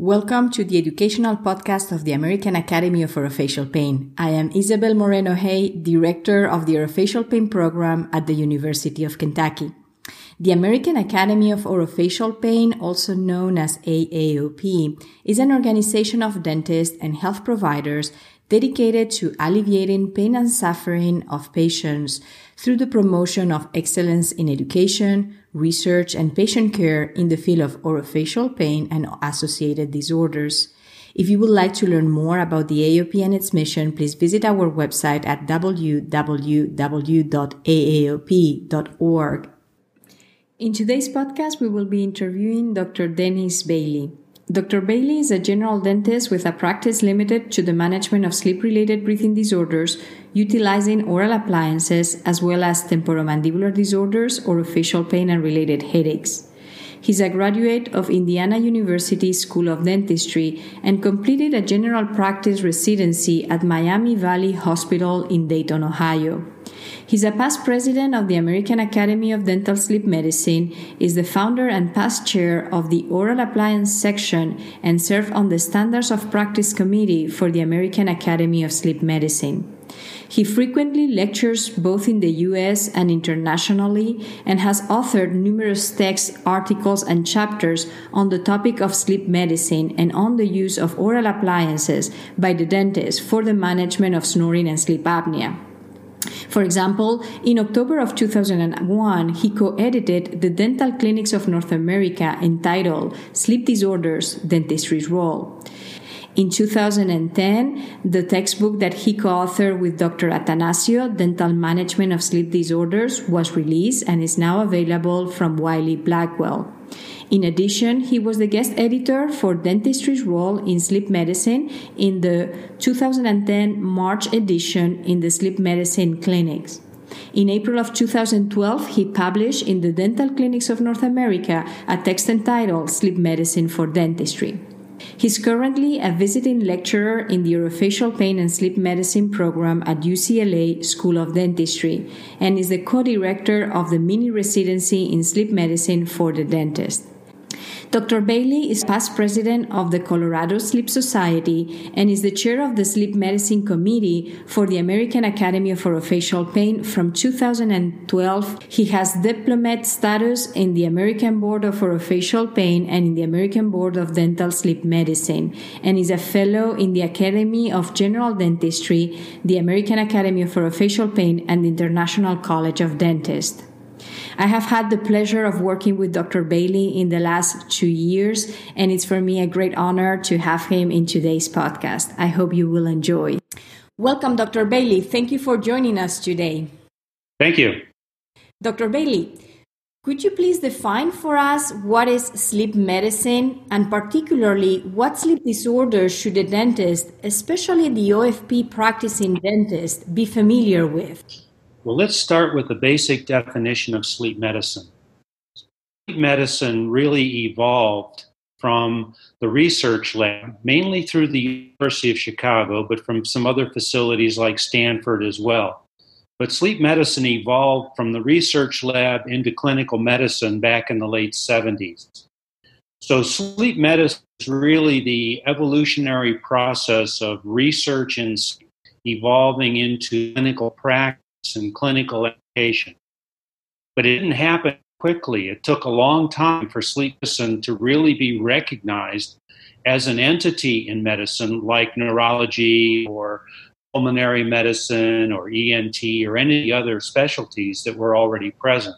Welcome to the educational podcast of the American Academy of Orofacial Pain. I am Isabel Moreno Hay, Director of the Orofacial Pain Program at the University of Kentucky. The American Academy of Orofacial Pain, also known as AAOP, is an organization of dentists and health providers dedicated to alleviating pain and suffering of patients through the promotion of excellence in education, research, and patient care in the field of orofacial pain and associated disorders. If you would like to learn more about the AOP and its mission, please visit our website at www.aaop.org. In today's podcast, we will be interviewing Dr. Dennis Bailey. Dr. Bailey is a general dentist with a practice limited to the management of sleep related breathing disorders, utilizing oral appliances as well as temporomandibular disorders orofacial pain and related headaches. He's a graduate of Indiana University School of Dentistry and completed a general practice residency at Miami Valley Hospital in Dayton, Ohio. He's a past president of the American Academy of Dental Sleep Medicine, is the founder and past chair of the Oral Appliance section, and served on the Standards of Practice Committee for the American Academy of Sleep Medicine. He frequently lectures both in the US and internationally and has authored numerous texts, articles, and chapters on the topic of sleep medicine and on the use of oral appliances by the dentist for the management of snoring and sleep apnea. For example, in October of 2001, he co edited the Dental Clinics of North America entitled Sleep Disorders Dentistry's Role. In 2010, the textbook that he co authored with Dr. Attanasio, Dental Management of Sleep Disorders, was released and is now available from Wiley Blackwell. In addition, he was the guest editor for Dentistry's Role in Sleep Medicine in the 2010 March edition in the Sleep Medicine Clinics. In April of 2012, he published in the Dental Clinics of North America a text entitled Sleep Medicine for Dentistry. He's currently a visiting lecturer in the Orofacial Pain and Sleep Medicine program at UCLA School of Dentistry and is the co director of the mini residency in sleep medicine for the dentist. Dr. Bailey is past president of the Colorado Sleep Society and is the chair of the Sleep Medicine Committee for the American Academy of Orofacial Pain from 2012. He has diplomat status in the American Board of Orofacial Pain and in the American Board of Dental Sleep Medicine and is a fellow in the Academy of General Dentistry, the American Academy of Orofacial Pain, and the International College of Dentists. I have had the pleasure of working with Dr. Bailey in the last two years, and it's for me a great honor to have him in today's podcast. I hope you will enjoy. Welcome, Dr. Bailey. Thank you for joining us today. Thank you. Dr. Bailey, could you please define for us what is sleep medicine and particularly what sleep disorders should a dentist, especially the OFP practicing dentist, be familiar with? Well, let's start with the basic definition of sleep medicine. Sleep medicine really evolved from the research lab, mainly through the University of Chicago, but from some other facilities like Stanford as well. But sleep medicine evolved from the research lab into clinical medicine back in the late 70s. So, sleep medicine is really the evolutionary process of research and evolving into clinical practice and clinical education. But it didn't happen quickly. It took a long time for sleep medicine to really be recognized as an entity in medicine, like neurology or pulmonary medicine or ENT or any other specialties that were already present.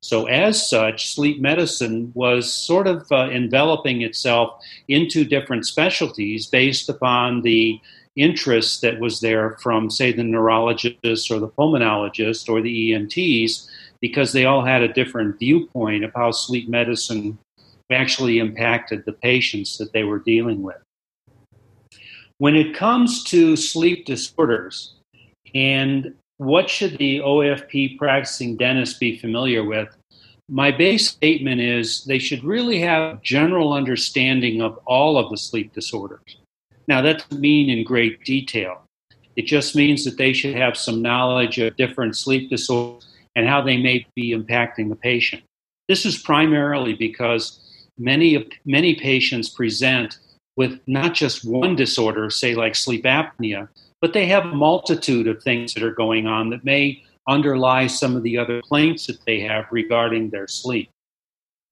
So, as such, sleep medicine was sort of uh, enveloping itself into different specialties based upon the interest that was there from, say, the neurologist or the pulmonologist or the ENTs, because they all had a different viewpoint of how sleep medicine actually impacted the patients that they were dealing with. When it comes to sleep disorders and what should the OFP practicing dentist be familiar with? My base statement is they should really have general understanding of all of the sleep disorders. Now, that doesn't mean in great detail. It just means that they should have some knowledge of different sleep disorders and how they may be impacting the patient. This is primarily because many many patients present with not just one disorder, say like sleep apnea, but they have a multitude of things that are going on that may underlie some of the other complaints that they have regarding their sleep.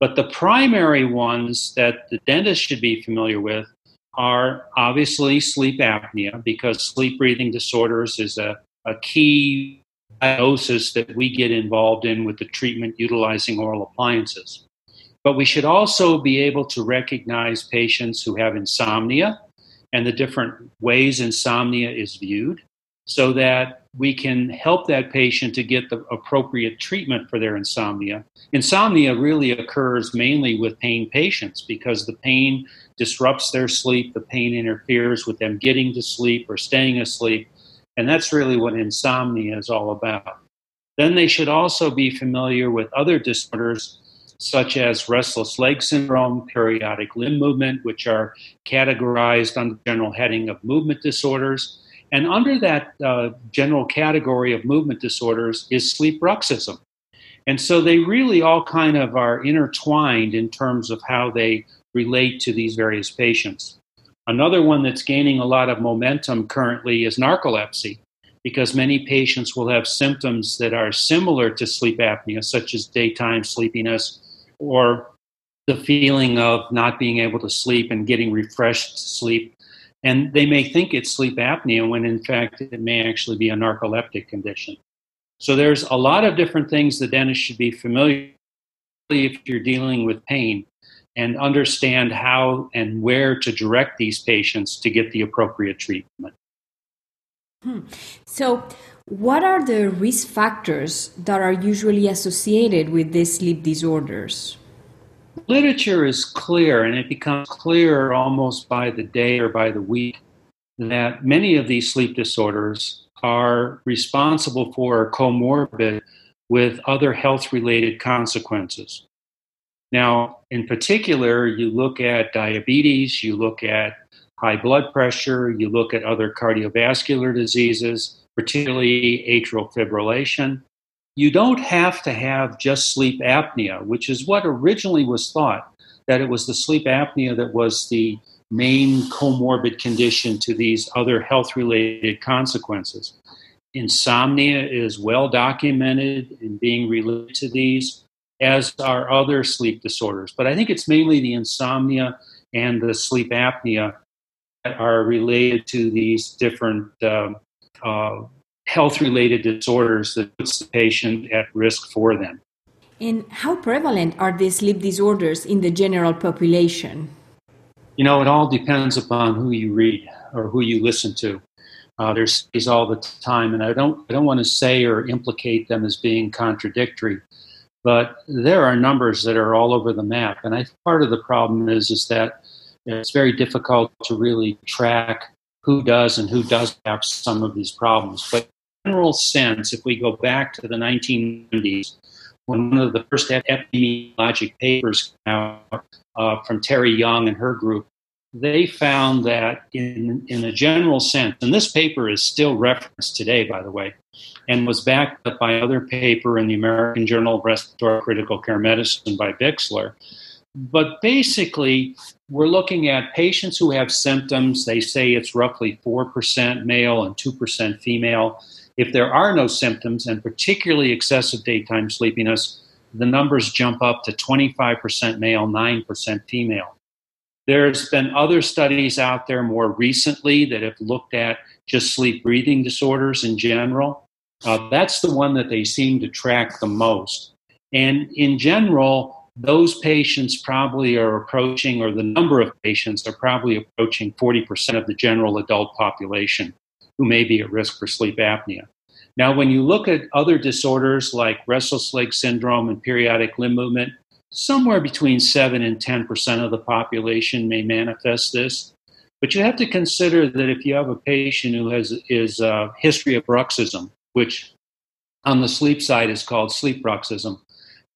But the primary ones that the dentist should be familiar with are obviously sleep apnea, because sleep breathing disorders is a, a key diagnosis that we get involved in with the treatment utilizing oral appliances. But we should also be able to recognize patients who have insomnia and the different ways insomnia is viewed so that we can help that patient to get the appropriate treatment for their insomnia. Insomnia really occurs mainly with pain patients because the pain disrupts their sleep, the pain interferes with them getting to sleep or staying asleep, and that's really what insomnia is all about. Then they should also be familiar with other disorders such as restless leg syndrome, periodic limb movement, which are categorized under the general heading of movement disorders. And under that uh, general category of movement disorders is sleep bruxism. And so they really all kind of are intertwined in terms of how they relate to these various patients. Another one that's gaining a lot of momentum currently is narcolepsy, because many patients will have symptoms that are similar to sleep apnea, such as daytime sleepiness or the feeling of not being able to sleep and getting refreshed sleep. And they may think it's sleep apnea when in fact it may actually be a narcoleptic condition. So there's a lot of different things the dentist should be familiar if you're dealing with pain and understand how and where to direct these patients to get the appropriate treatment. Hmm. So, what are the risk factors that are usually associated with these sleep disorders? Literature is clear, and it becomes clearer almost by the day or by the week, that many of these sleep disorders are responsible for or comorbid with other health related consequences. Now, in particular, you look at diabetes, you look at high blood pressure, you look at other cardiovascular diseases, particularly atrial fibrillation. You don't have to have just sleep apnea, which is what originally was thought that it was the sleep apnea that was the main comorbid condition to these other health related consequences. Insomnia is well documented in being related to these, as are other sleep disorders. But I think it's mainly the insomnia and the sleep apnea that are related to these different uh, uh, health related disorders that puts the patient at risk for them. And how prevalent are these sleep disorders in the general population? You know, it all depends upon who you read or who you listen to. Uh, there's studies all the time, and I don't, I don't want to say or implicate them as being contradictory, but there are numbers that are all over the map. And I think part of the problem is, is that it's very difficult to really track who does and who does have some of these problems. But in general sense, if we go back to the 1990s, when one of the first epidemiologic papers came out uh, from Terry Young and her group, they found that in, in a general sense, and this paper is still referenced today, by the way, and was backed up by other paper in the American Journal of Respiratory Critical Care Medicine by Bixler. But basically, we're looking at patients who have symptoms. They say it's roughly 4% male and 2% female. If there are no symptoms, and particularly excessive daytime sleepiness, the numbers jump up to 25% male, 9% female. There's been other studies out there more recently that have looked at just sleep breathing disorders in general. Uh, that's the one that they seem to track the most. And in general, those patients probably are approaching, or the number of patients are probably approaching 40% of the general adult population who may be at risk for sleep apnea. Now, when you look at other disorders like restless leg syndrome and periodic limb movement, somewhere between 7 and 10% of the population may manifest this. But you have to consider that if you have a patient who has is a history of bruxism, which on the sleep side is called sleep bruxism,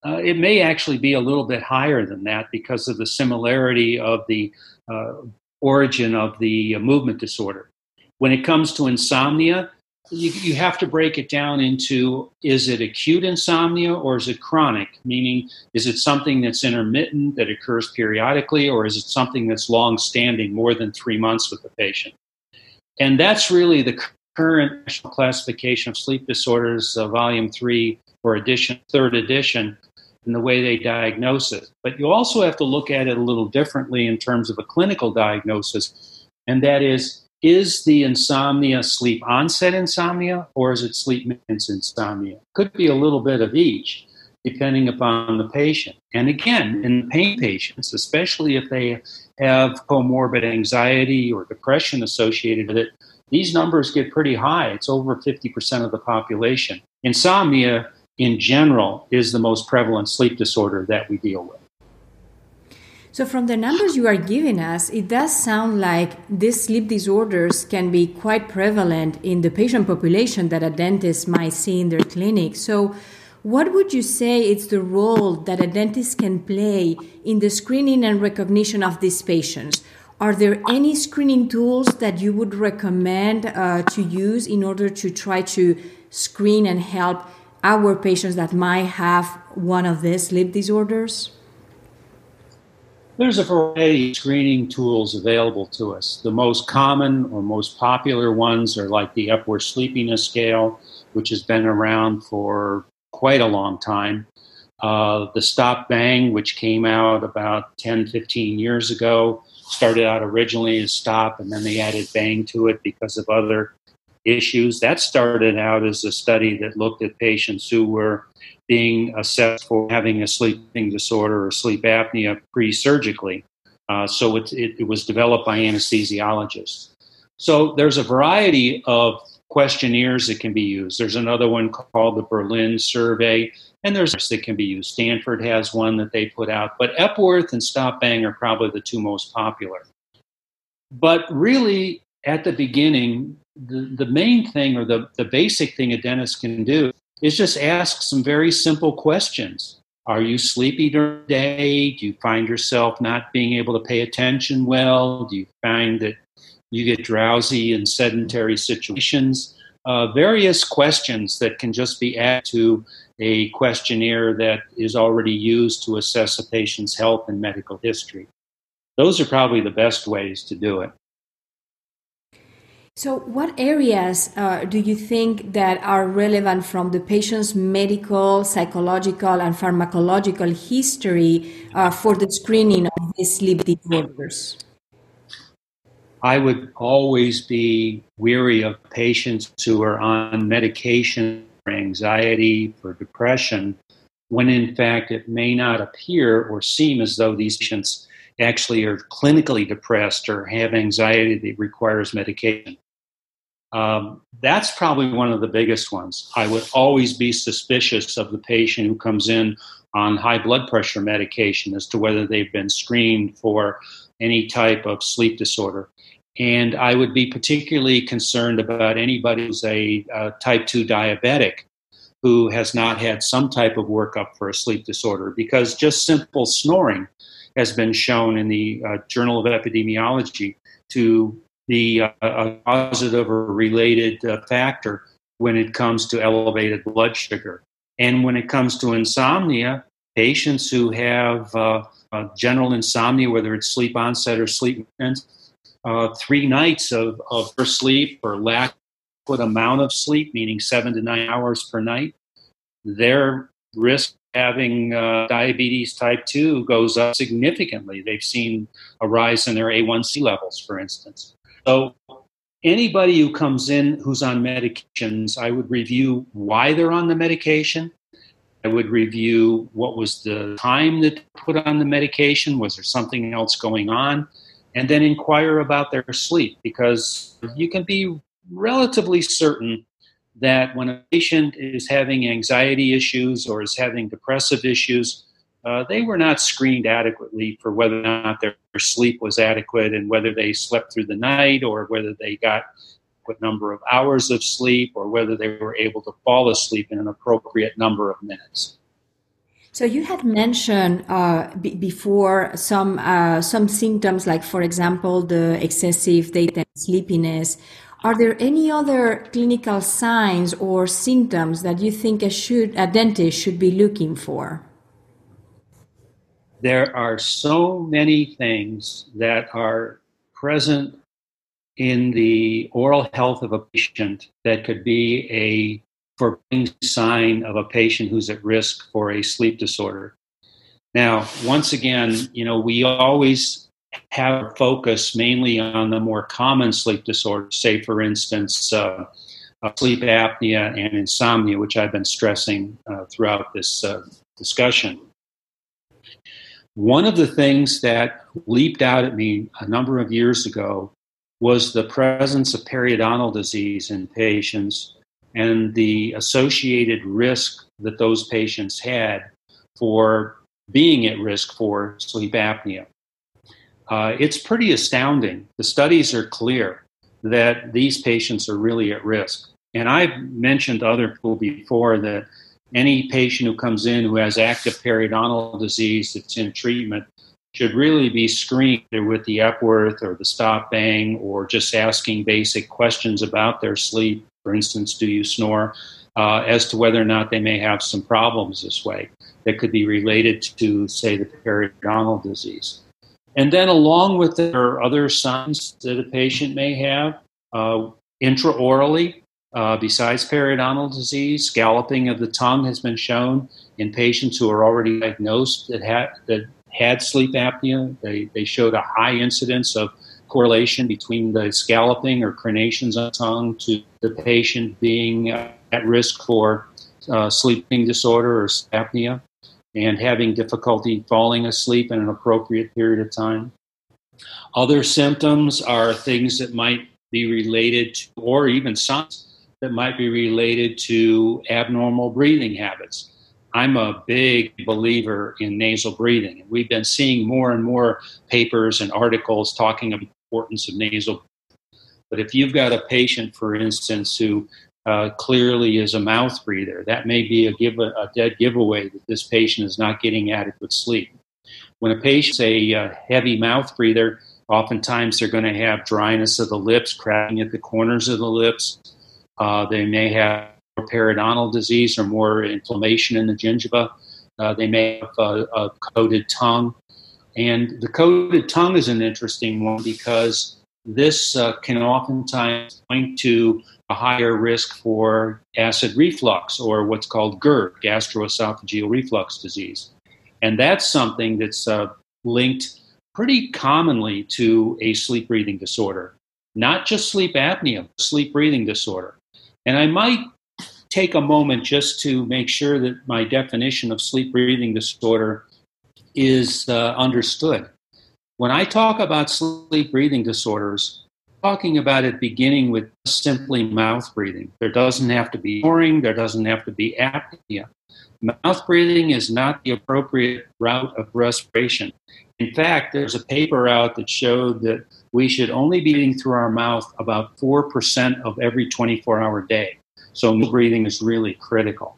uh, it may actually be a little bit higher than that because of the similarity of the uh, origin of the uh, movement disorder. When it comes to insomnia, you, you have to break it down into is it acute insomnia or is it chronic? Meaning, is it something that's intermittent that occurs periodically, or is it something that's long standing, more than three months with the patient? And that's really the current Classification of Sleep Disorders, uh, Volume 3 or edition, third edition, and the way they diagnose it. But you also have to look at it a little differently in terms of a clinical diagnosis, and that is is the insomnia sleep onset insomnia or is it sleep maintenance insomnia? Could be a little bit of each, depending upon the patient. And again, in pain patients, especially if they have comorbid anxiety or depression associated with it, these numbers get pretty high. It's over 50% of the population. Insomnia, in general, is the most prevalent sleep disorder that we deal with. So, from the numbers you are giving us, it does sound like these sleep disorders can be quite prevalent in the patient population that a dentist might see in their clinic. So, what would you say is the role that a dentist can play in the screening and recognition of these patients? Are there any screening tools that you would recommend uh, to use in order to try to screen and help our patients that might have one of these sleep disorders? There's a variety of screening tools available to us. The most common or most popular ones are like the Epworth Sleepiness Scale, which has been around for quite a long time. Uh, the Stop Bang, which came out about 10, 15 years ago, started out originally as Stop, and then they added Bang to it because of other issues. That started out as a study that looked at patients who were being assessed for having a sleeping disorder or sleep apnea pre surgically. Uh, so it, it, it, was developed by anesthesiologists. So there's a variety of questionnaires that can be used. There's another one called the Berlin Survey, and there's that can be used. Stanford has one that they put out, but Epworth and Stop Bang are probably the two most popular. But really, at the beginning, the, the main thing or the, the basic thing a dentist can do is just ask some very simple questions. Are you sleepy during the day? Do you find yourself not being able to pay attention well? Do you find that you get drowsy in sedentary situations? Uh, various questions that can just be added to a questionnaire that is already used to assess a patient's health and medical history. Those are probably the best ways to do it. So, what areas uh, do you think that are relevant from the patient's medical, psychological, and pharmacological history uh, for the screening of these sleep disorders? I would always be weary of patients who are on medication for anxiety, for depression, when in fact it may not appear or seem as though these patients actually are clinically depressed or have anxiety that requires medication. Um, that's probably one of the biggest ones. I would always be suspicious of the patient who comes in on high blood pressure medication as to whether they've been screened for any type of sleep disorder. And I would be particularly concerned about anybody who's a, type 2 diabetic who has not had some type of workup for a sleep disorder because just simple snoring has been shown in the uh, Journal of Epidemiology to a, a positive or related uh, factor when it comes to elevated blood sugar. And when it comes to insomnia, patients who have uh, uh, general insomnia, whether it's sleep onset or sleep uh, three nights of, of sleep or lack of amount of sleep, meaning seven to nine hours per night, their risk having uh, diabetes type 2 goes up significantly. They've seen a rise in their A1C levels, for instance. So, anybody who comes in who's on medications, I would review why they're on the medication. I would review what was the time that they put on the medication. Was there something else going on? And then inquire about their sleep because you can be relatively certain that when a patient is having anxiety issues or is having depressive issues, uh, they were not screened adequately for whether or not their sleep was adequate and whether they slept through the night or whether they got what number of hours of sleep or whether they were able to fall asleep in an appropriate number of minutes. So you had mentioned uh, b- before some uh, some symptoms, like for example the excessive daytime sleepiness. Are there any other clinical signs or symptoms that you think a should a dentist should be looking for? There are so many things that are present in the oral health of a patient that could be a foreboding sign of a patient who's at risk for a sleep disorder. Now, once again, you know, we always have focus mainly on the more common sleep disorders, say, for instance, uh, uh, sleep apnea and insomnia, which I've been stressing uh, throughout this uh, discussion. One of the things that leaped out at me a number of years ago was the presence of periodontal disease in patients and the associated risk that those patients had for being at risk for sleep apnea. Uh, it's pretty astounding. The studies are clear that these patients are really at risk. And I've mentioned to other people before that any patient who comes in who has active periodontal disease that's in treatment should really be screened with the Epworth or the stop bang or just asking basic questions about their sleep for instance, do you snore, uh, as to whether or not they may have some problems this way that could be related to, say, the periodontal disease. And then, along with there are other signs that a patient may have uh, intraorally, uh, besides periodontal disease, scalloping of the tongue has been shown in patients who are already diagnosed that had, that had sleep apnea. They, they showed a high incidence of correlation between the scalloping or crenations on the tongue to the patient being at risk for uh, sleeping disorder or apnea and having difficulty falling asleep in an appropriate period of time. Other symptoms are things that might be related to, or even signs that might be related to abnormal breathing habits. I'm a big believer in nasal breathing. We've been seeing more and more papers and articles talking about the importance of nasal. But if you've got a patient, for instance, who uh, clearly is a mouth breather, that may be a, give, a dead giveaway that this patient is not getting adequate sleep. When a patient's a uh, heavy mouth breather, oftentimes they're going to have dryness of the lips, cracking at the corners of the lips. Uh, they may have periodontal disease or more inflammation in the gingiva. Uh, they may have a, a coated tongue. And the coated tongue is an interesting one because this uh, can oftentimes point to a higher risk for acid reflux or what's called GERD, gastroesophageal reflux disease. And that's something that's uh, linked pretty commonly to a sleep breathing disorder, not just sleep apnea, sleep breathing disorder. And I might take a moment just to make sure that my definition of sleep breathing disorder is uh, understood. When I talk about sleep breathing disorders, I'm talking about it beginning with simply mouth breathing. There doesn't have to be snoring, there doesn't have to be apnea. Mouth breathing is not the appropriate route of respiration. In fact, there's a paper out that showed that we should only be eating through our mouth about 4% of every 24 hour day. So, breathing is really critical.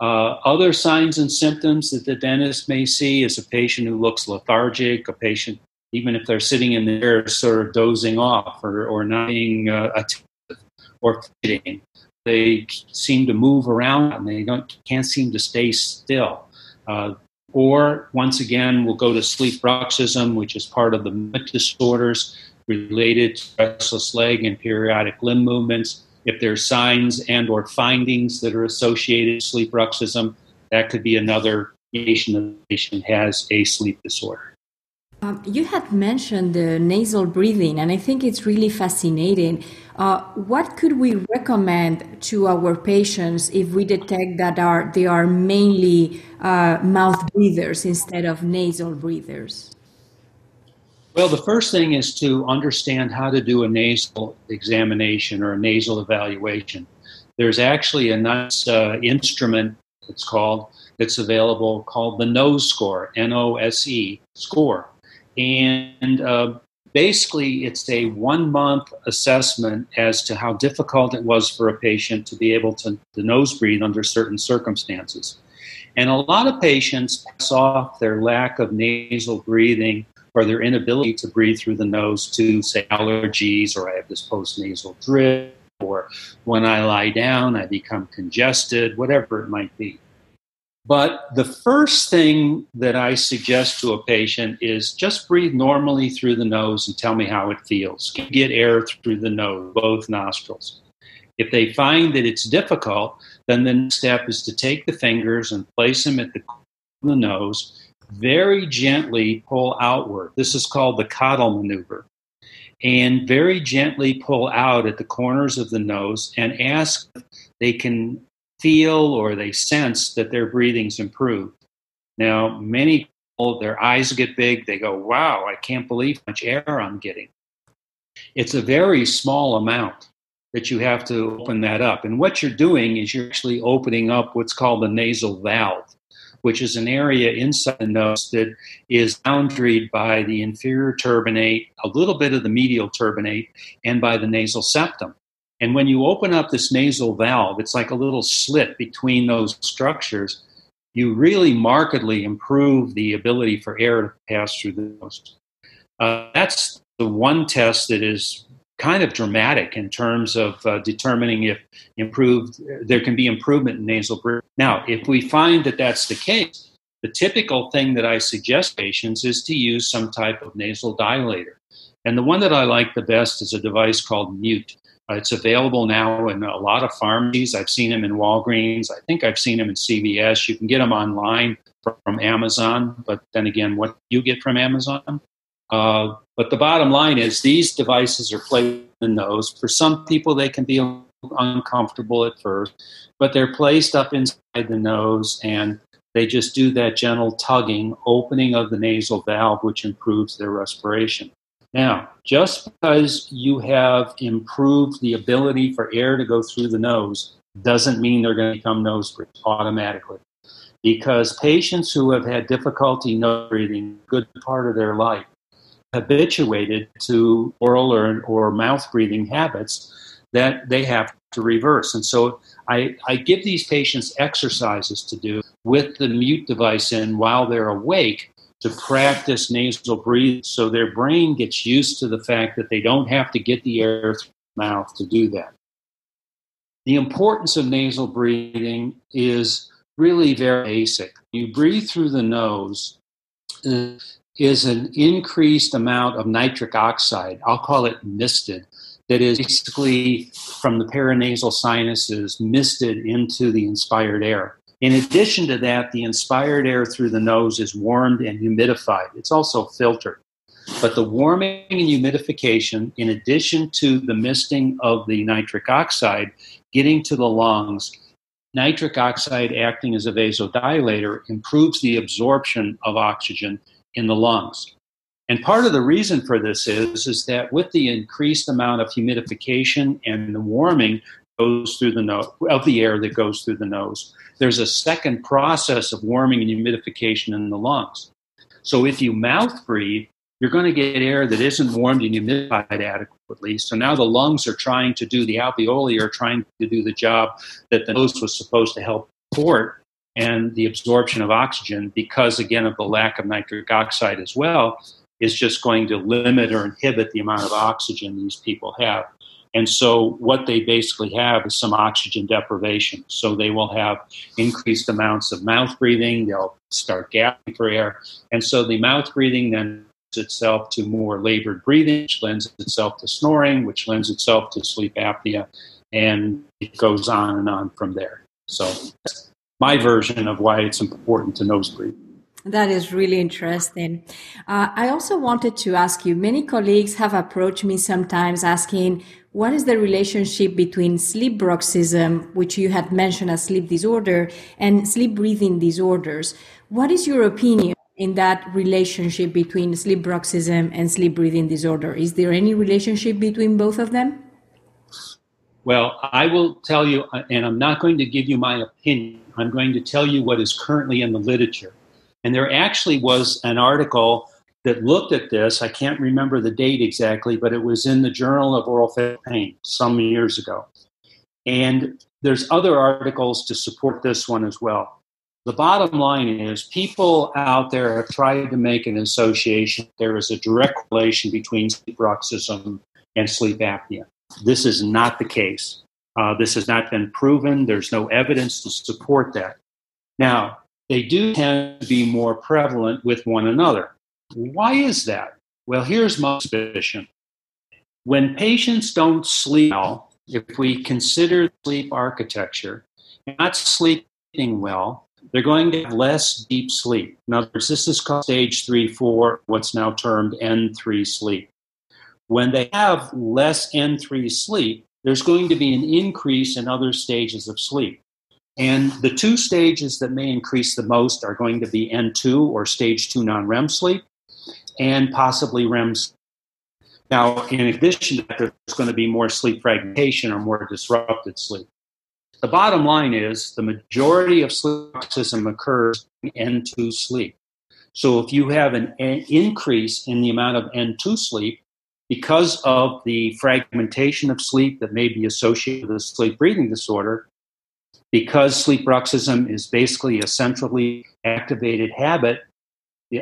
Uh, other signs and symptoms that the dentist may see is a patient who looks lethargic, a patient, even if they're sitting in the chair, sort of dozing off or, or not being uh, attentive or fidgeting. They seem to move around and they can't seem to stay still. Uh, or once again, we'll go to sleep bruxism, which is part of the disorders related to restless leg and periodic limb movements if there's signs and or findings that are associated with sleep bruxism, that could be another indication that the patient has a sleep disorder. Um, you had mentioned the nasal breathing, and I think it's really fascinating. Uh, what could we recommend to our patients if we detect that are, they are mainly uh, mouth breathers instead of nasal breathers? Well, the first thing is to understand how to do a nasal examination or a nasal evaluation. There's actually a nice uh, instrument, it's called, that's available called the NOSE score, N O S E score. And uh, basically, it's a one month assessment as to how difficult it was for a patient to be able to, to nose breathe under certain circumstances. And a lot of patients pass off their lack of nasal breathing or their inability to breathe through the nose to, say, allergies, or I have this postnasal drip, or when I lie down, I become congested, whatever it might be. But the first thing that I suggest to a patient is just breathe normally through the nose and tell me how it feels. Get air through the nose, both nostrils. If they find that it's difficult, then the next step is to take the fingers and place them at the, the nose, very gently pull outward. This is called the Cottle maneuver. And very gently pull out at the corners of the nose and ask if they can feel or they sense that their breathing's improved. Now, many people, their eyes get big, they go, Wow, I can't believe how much air I'm getting. It's a very small amount that you have to open that up. And what you're doing is you're actually opening up what's called the nasal valve, which is an area inside the nose that is boundaried by the inferior turbinate, a little bit of the medial turbinate, and by the nasal septum. And when you open up this nasal valve, it's like a little slit between those structures. You really markedly improve the ability for air to pass through the nose. Uh, that's the one test that is kind of dramatic in terms of uh, determining if improved there can be improvement in nasal breathing. Now, if we find that that's the case, the typical thing that I suggest patients is to use some type of nasal dilator. And the one that I like the best is a device called Mute. Uh, it's available now in a lot of pharmacies. I've seen them in Walgreens. I think I've seen them in CVS. You can get them online from Amazon, but then again, what you get from Amazon uh, but the bottom line is these devices are placed in the nose. For some people, they can be uncomfortable at first, but they're placed up inside the nose and they just do that gentle tugging, opening of the nasal valve, which improves their respiration. Now, just because you have improved the ability for air to go through the nose doesn't mean they're going to become nose breathers automatically. Because patients who have had difficulty nose breathing a good part of their life habituated to oral or, or mouth breathing habits that they have to reverse. And so I, I give these patients exercises to do with the mute device in while they're awake to practice nasal breathing so their brain gets used to the fact that they don't have to get the air through the mouth to do that. The importance of nasal breathing is really very basic. You breathe through the nose, uh, is an increased amount of nitric oxide. I'll call it misted, that is basically from the paranasal sinuses misted into the inspired air. In addition to that, the inspired air through the nose is warmed and humidified. It's also filtered. But the warming and humidification, in addition to the misting of the nitric oxide getting to the lungs, nitric oxide acting as a vasodilator improves the absorption of oxygen in the lungs. And part of the reason for this is, is that with the increased amount of humidification and the warming goes through the nose of the air that goes through the nose, there's a second process of warming and humidification in the lungs. So if you mouth breathe, you're going to get air that isn't warmed and humidified adequately. So now the lungs are trying to do the alveoli are trying to do the job that the nose was supposed to help support and the absorption of oxygen, because again of the lack of nitric oxide as well, is just going to limit or inhibit the amount of oxygen these people have. And so, what they basically have is some oxygen deprivation. So, they will have increased amounts of mouth breathing, they'll start gasping for air. And so, the mouth breathing then lends itself to more labored breathing, which lends itself to snoring, which lends itself to sleep apnea. And it goes on and on from there. So, my version of why it's important to nose breathe. That is really interesting. Uh, I also wanted to ask you many colleagues have approached me sometimes asking, what is the relationship between sleep bruxism, which you had mentioned as sleep disorder, and sleep breathing disorders? What is your opinion in that relationship between sleep bruxism and sleep breathing disorder? Is there any relationship between both of them? Well, I will tell you, and I'm not going to give you my opinion. I'm going to tell you what is currently in the literature. And there actually was an article that looked at this. I can't remember the date exactly, but it was in the Journal of Oral Pain some years ago. And there's other articles to support this one as well. The bottom line is people out there have tried to make an association. There is a direct relation between sleep bruxism and sleep apnea. This is not the case. Uh, this has not been proven. There's no evidence to support that. Now, they do tend to be more prevalent with one another. Why is that? Well, here's my suspicion. When patients don't sleep well, if we consider sleep architecture, not sleeping well, they're going to have less deep sleep. In other words, this is called stage three, four, what's now termed N3 sleep. When they have less N3 sleep, there's going to be an increase in other stages of sleep. And the two stages that may increase the most are going to be N2 or stage two non REM sleep and possibly REM sleep. Now, in addition to that, there's going to be more sleep fragmentation or more disrupted sleep. The bottom line is the majority of sleep bruxism occurs in N2 sleep. So if you have an increase in the amount of N2 sleep, because of the fragmentation of sleep that may be associated with a sleep breathing disorder, because sleep bruxism is basically a centrally activated habit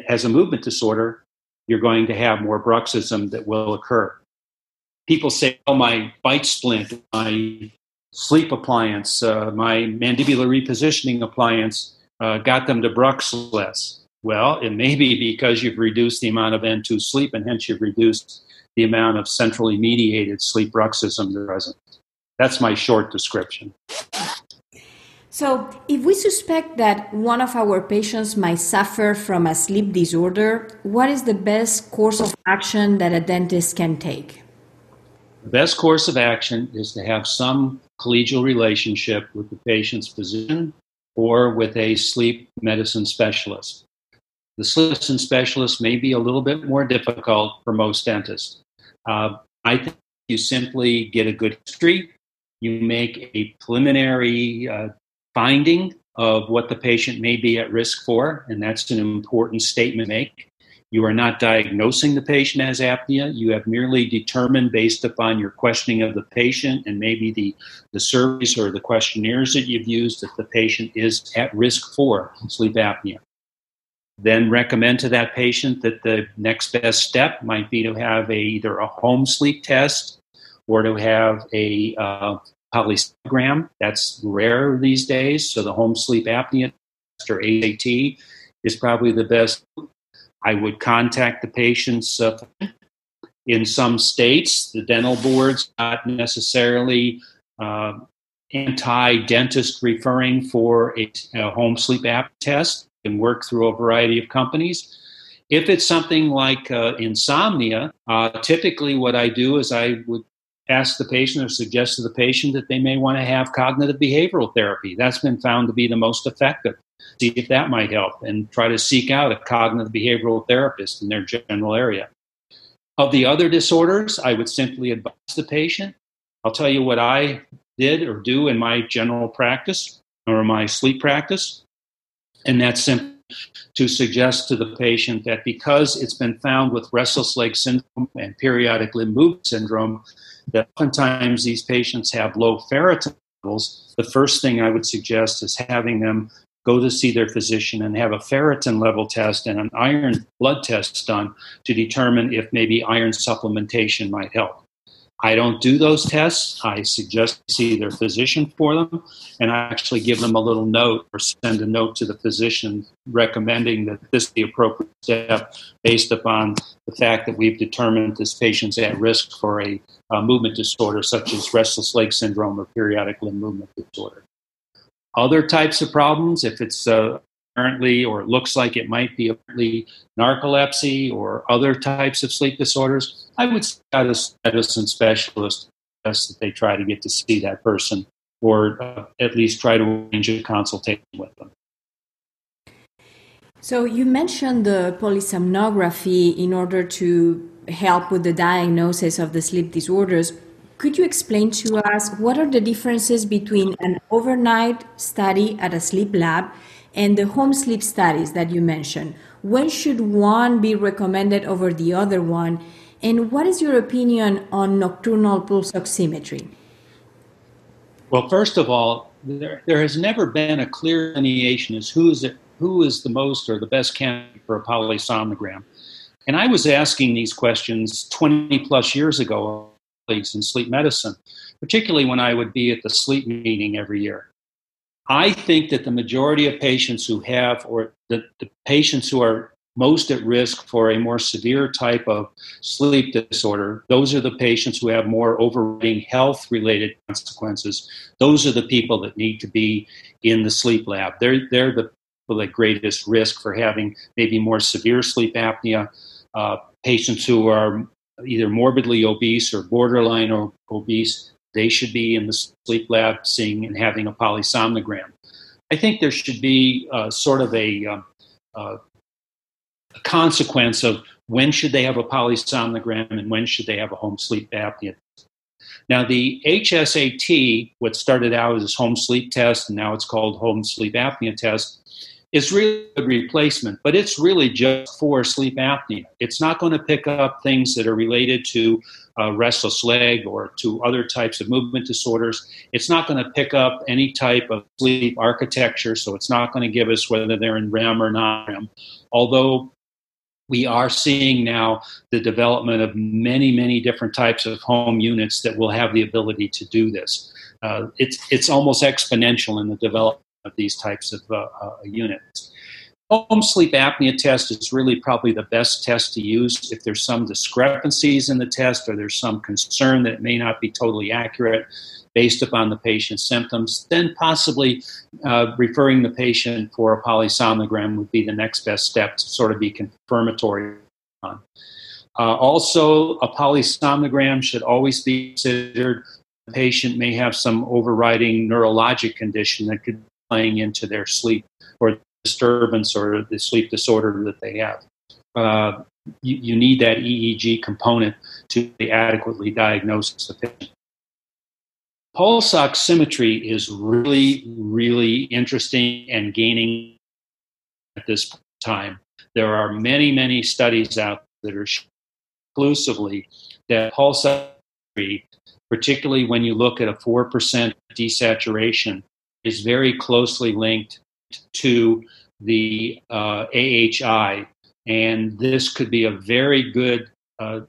as a movement disorder, you're going to have more bruxism that will occur. People say, oh, my bite splint, my sleep appliance, uh, my mandibular repositioning appliance uh, got them to brux less. Well, it may be because you've reduced the amount of N2 sleep and hence you've reduced the amount of centrally mediated sleep bruxism present. That's my short description. So, if we suspect that one of our patients might suffer from a sleep disorder, what is the best course of action that a dentist can take? The best course of action is to have some collegial relationship with the patient's physician or with a sleep medicine specialist. The sleep medicine specialist may be a little bit more difficult for most dentists. Uh, I think you simply get a good history. You make a preliminary uh, finding of what the patient may be at risk for, and that's an important statement to make. You are not diagnosing the patient as apnea. You have merely determined, based upon your questioning of the patient and maybe the, the surveys or the questionnaires that you've used, that the patient is at risk for sleep apnea. Then recommend to that patient that the next best step might be to have a, either a home sleep test or to have a uh, polysomnogram. That's rare these days. So the home sleep apnea test or AT is probably the best. I would contact the patients. Uh, in some states, the dental boards not necessarily uh, anti-dentist referring for a, a home sleep app test and work through a variety of companies. If it's something like uh, insomnia, uh, typically what I do is I would ask the patient or suggest to the patient that they may want to have cognitive behavioral therapy. That's been found to be the most effective. See if that might help and try to seek out a cognitive behavioral therapist in their general area. Of the other disorders, I would simply advise the patient. I'll tell you what I did or do in my general practice or my sleep practice, and that's simply to suggest to the patient that because it's been found with restless leg syndrome and periodic limb movement syndrome that oftentimes these patients have low ferritin levels, the first thing I would suggest is having them go to see their physician and have a ferritin level test and an iron blood test done to determine if maybe iron supplementation might help. I don't do those tests. I suggest see their physician for them, and I actually give them a little note or send a note to the physician recommending that this be the appropriate step based upon the fact that we've determined this patient's at risk for a, a movement disorder such as restless leg syndrome or periodic limb movement disorder. Other types of problems, if it's uh, apparently or it looks like it might be apparently narcolepsy or other types of sleep disorders, I would see a medicine specialist that they try to get to see that person or uh, at least try to arrange a consultation with them. So you mentioned the polysomnography in order to help with the diagnosis of the sleep disorders. Could you explain to us what are the differences between an overnight study at a sleep lab and the home sleep studies that you mentioned. When should one be recommended over the other one? And what is your opinion on nocturnal pulse oximetry? Well, first of all, there, there has never been a clear delineation as who is it, who is the most or the best candidate for a polysomnogram. And I was asking these questions 20 plus years ago, colleagues in sleep medicine, particularly when I would be at the sleep meeting every year. I think that the majority of patients who have, or the, the patients who are most at risk for a more severe type of sleep disorder, those are the patients who have more overriding health related consequences. Those are the people that need to be in the sleep lab. They're, they're the people at greatest risk for having maybe more severe sleep apnea, uh, patients who are either morbidly obese or borderline obese, they should be in the sleep lab seeing and having a polysomnogram. I think there should be uh, sort of a, uh, uh, a, consequence of when should they have a polysomnogram and when should they have a home sleep apnea. Now, the HSAT, what started out as home sleep test, and now it's called home sleep apnea test, is really a replacement, but it's really just for sleep apnea. It's not going to pick up things that are related to uh, restless leg or to other types of movement disorders. It's not going to pick up any type of sleep architecture, so it's not going to give us whether they're in REM or non REM. Although we are seeing now the development of many, many different types of home units that will have the ability to do this. Uh, it's, it's almost exponential in the development of these types of uh, uh, units. Home sleep apnea test is really probably the best test to use if there's some discrepancies in the test or there's some concern that it may not be totally accurate based upon the patient's symptoms, then possibly uh, referring the patient for a polysomnogram would be the next best step to sort of be confirmatory on. Uh, also, a polysomnogram should always be considered. The patient may have some overriding neurologic condition that could playing into their sleep or disturbance or the sleep disorder that they have. Uh, you, you, need that EEG component to adequately diagnose the patient. Pulse oximetry is really, really interesting and gaining at this time. There are many, many studies out that are exclusively that pulse oximetry, particularly when you look at a 4% desaturation, is very closely linked to the uh, AHI, and this could be a very good uh,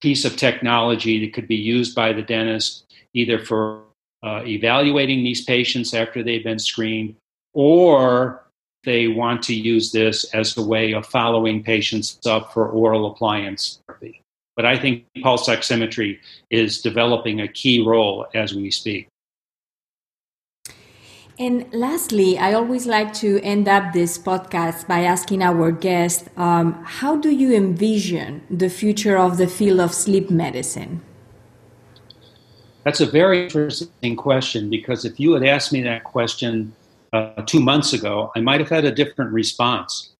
piece of technology that could be used by the dentist either for uh, evaluating these patients after they've been screened or they want to use this as a way of following patients up for oral appliance therapy. But I think pulse oximetry is developing a key role as we speak. And lastly, I always like to end up this podcast by asking our guest um, how do you envision the future of the field of sleep medicine? That's a very interesting question because if you had asked me that question uh, two months ago, I might have had a different response.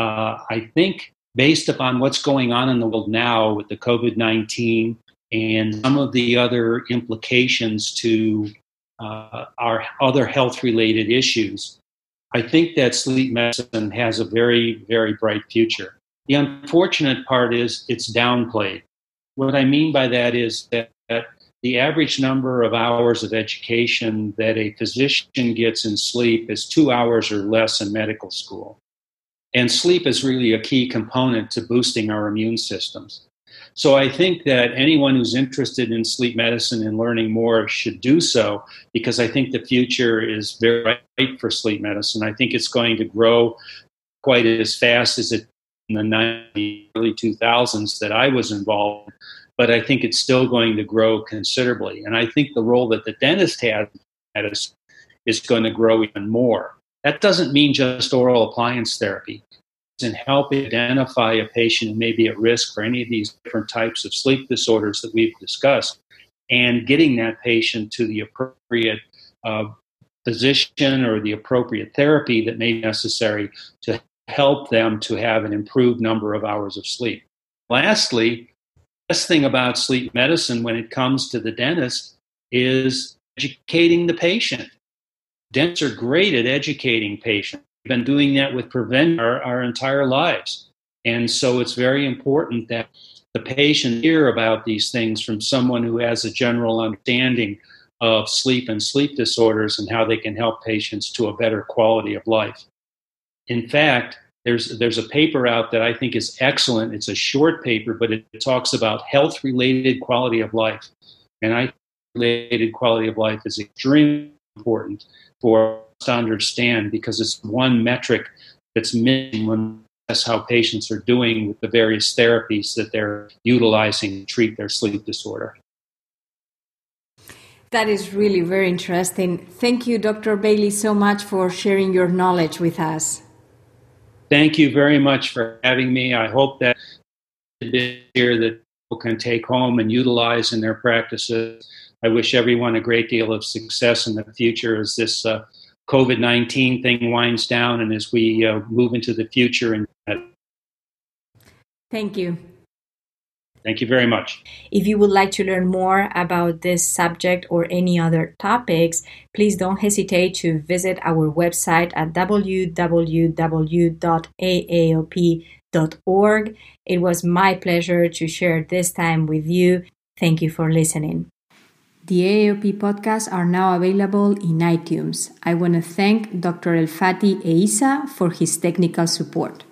Uh, I think, based upon what's going on in the world now with the COVID 19 and some of the other implications to uh, our other health related issues, I think that sleep medicine has a very, very bright future. The unfortunate part is it's downplayed. What I mean by that is that, that the average number of hours of education that a physician gets in sleep is two hours or less in medical school. And sleep is really a key component to boosting our immune systems. So I think that anyone who's interested in sleep medicine and learning more should do so because I think the future is very bright for sleep medicine. I think it's going to grow quite as fast as it in the 90s, early 2000s that I was involved, but I think it's still going to grow considerably. And I think the role that the dentist has is going to grow even more. That doesn't mean just oral appliance therapy and help identify a patient who may be at risk for any of these different types of sleep disorders that we've discussed and getting that patient to the appropriate uh, physician or the appropriate therapy that may be necessary to help them to have an improved number of hours of sleep. Lastly, the best thing about sleep medicine when it comes to the dentist is educating the patient. Dentists are great at educating patients been doing that with prevent our, our entire lives. And so it's very important that the patient hear about these things from someone who has a general understanding of sleep and sleep disorders and how they can help patients to a better quality of life. In fact, there's there's a paper out that I think is excellent. It's a short paper, but it, talks about health related quality of life, and I related quality of life is extremely important for us to understand because it's one metric that's missing when assess how patients are doing with the various therapies that they're utilizing to treat their sleep disorder. That is really very interesting. Thank you, Dr. Bailey, so much for sharing your knowledge with us. Thank you very much for having me. I hope that this year that people can take home and utilize in their practices. I wish everyone a great deal of success in the future as this uh, COVID 19 thing winds down and as we uh, move into the future. And Thank you. Thank you very much. If you would like to learn more about this subject or any other topics, please don't hesitate to visit our website at www.aaop.org. It was my pleasure to share this time with you. Thank you for listening. The AAOP podcasts are now available in iTunes. I want to thank Dr. Elfati Eisa for his technical support.